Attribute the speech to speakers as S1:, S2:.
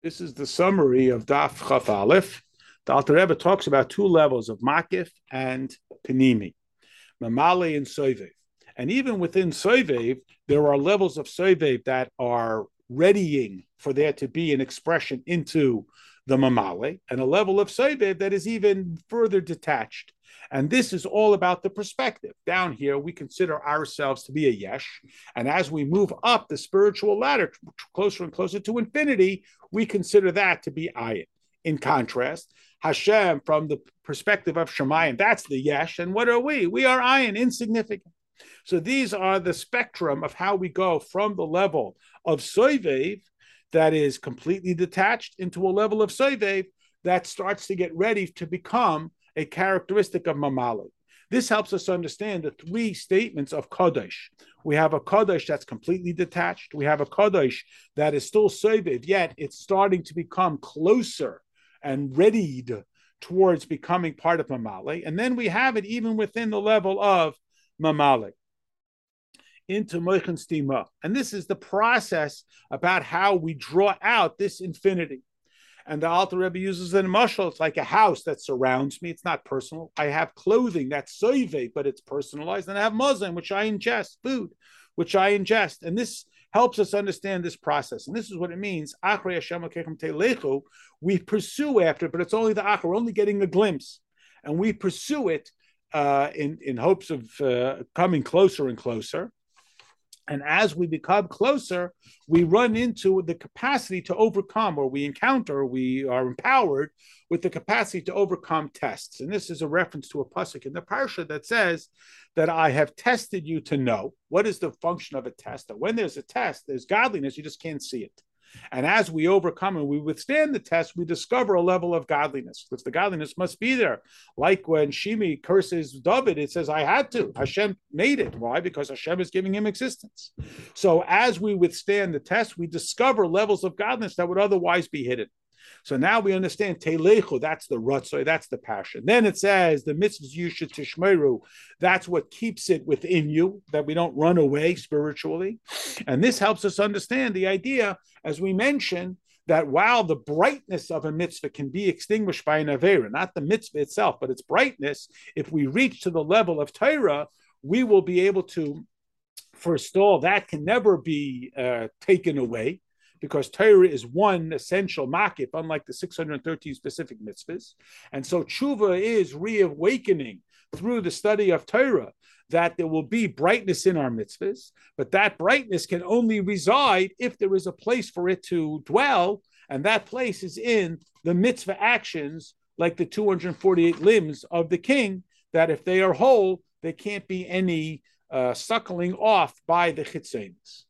S1: This is the summary of Daf Chaf Aleph. The Alter Rebbe talks about two levels of Makif and Panimi, Mamale and Soivev. And even within Soivev, there are levels of Soivev that are readying for there to be an expression into the Mamale, and a level of Soivev that is even further detached. And this is all about the perspective. Down here, we consider ourselves to be a yesh. And as we move up the spiritual ladder closer and closer to infinity, we consider that to be ayin. In contrast, Hashem, from the perspective of Shemayim, that's the yesh. And what are we? We are ayin, insignificant. So these are the spectrum of how we go from the level of soivev that is completely detached into a level of soivev that starts to get ready to become a characteristic of Mamali. This helps us understand the three statements of Kodesh. We have a Kodesh that's completely detached. We have a Kodesh that is still Soviv, yet it's starting to become closer and readied towards becoming part of Mamali. And then we have it even within the level of Mamali into Moichin Stima. And this is the process about how we draw out this infinity. And the Alter Rebbe uses an mushal. It's like a house that surrounds me. It's not personal. I have clothing that's soive, but it's personalized. And I have muslin, which I ingest, food, which I ingest. And this helps us understand this process. And this is what it means. We pursue after, it, but it's only the achar. We're only getting a glimpse. And we pursue it uh, in, in hopes of uh, coming closer and closer. And as we become closer, we run into the capacity to overcome, or we encounter, we are empowered with the capacity to overcome tests. And this is a reference to a pasuk in the parsha that says that I have tested you to know what is the function of a test. That when there's a test, there's godliness, you just can't see it. And as we overcome and we withstand the test, we discover a level of godliness, because the godliness must be there. Like when Shimi curses David, it says, I had to. Hashem made it. Why? Because Hashem is giving him existence. So as we withstand the test, we discover levels of godliness that would otherwise be hidden. So now we understand telechu, that's the rutzoy, that's the passion. Then it says the mitzvahs you should tishmeru, that's what keeps it within you, that we don't run away spiritually. And this helps us understand the idea, as we mentioned, that while the brightness of a mitzvah can be extinguished by an avera, not the mitzvah itself, but its brightness, if we reach to the level of Torah, we will be able to forestall that can never be uh, taken away because Torah is one essential makif, unlike the 613 specific mitzvahs. And so tshuva is reawakening through the study of Torah that there will be brightness in our mitzvahs, but that brightness can only reside if there is a place for it to dwell, and that place is in the mitzvah actions, like the 248 limbs of the king, that if they are whole, there can't be any uh, suckling off by the chitzenis.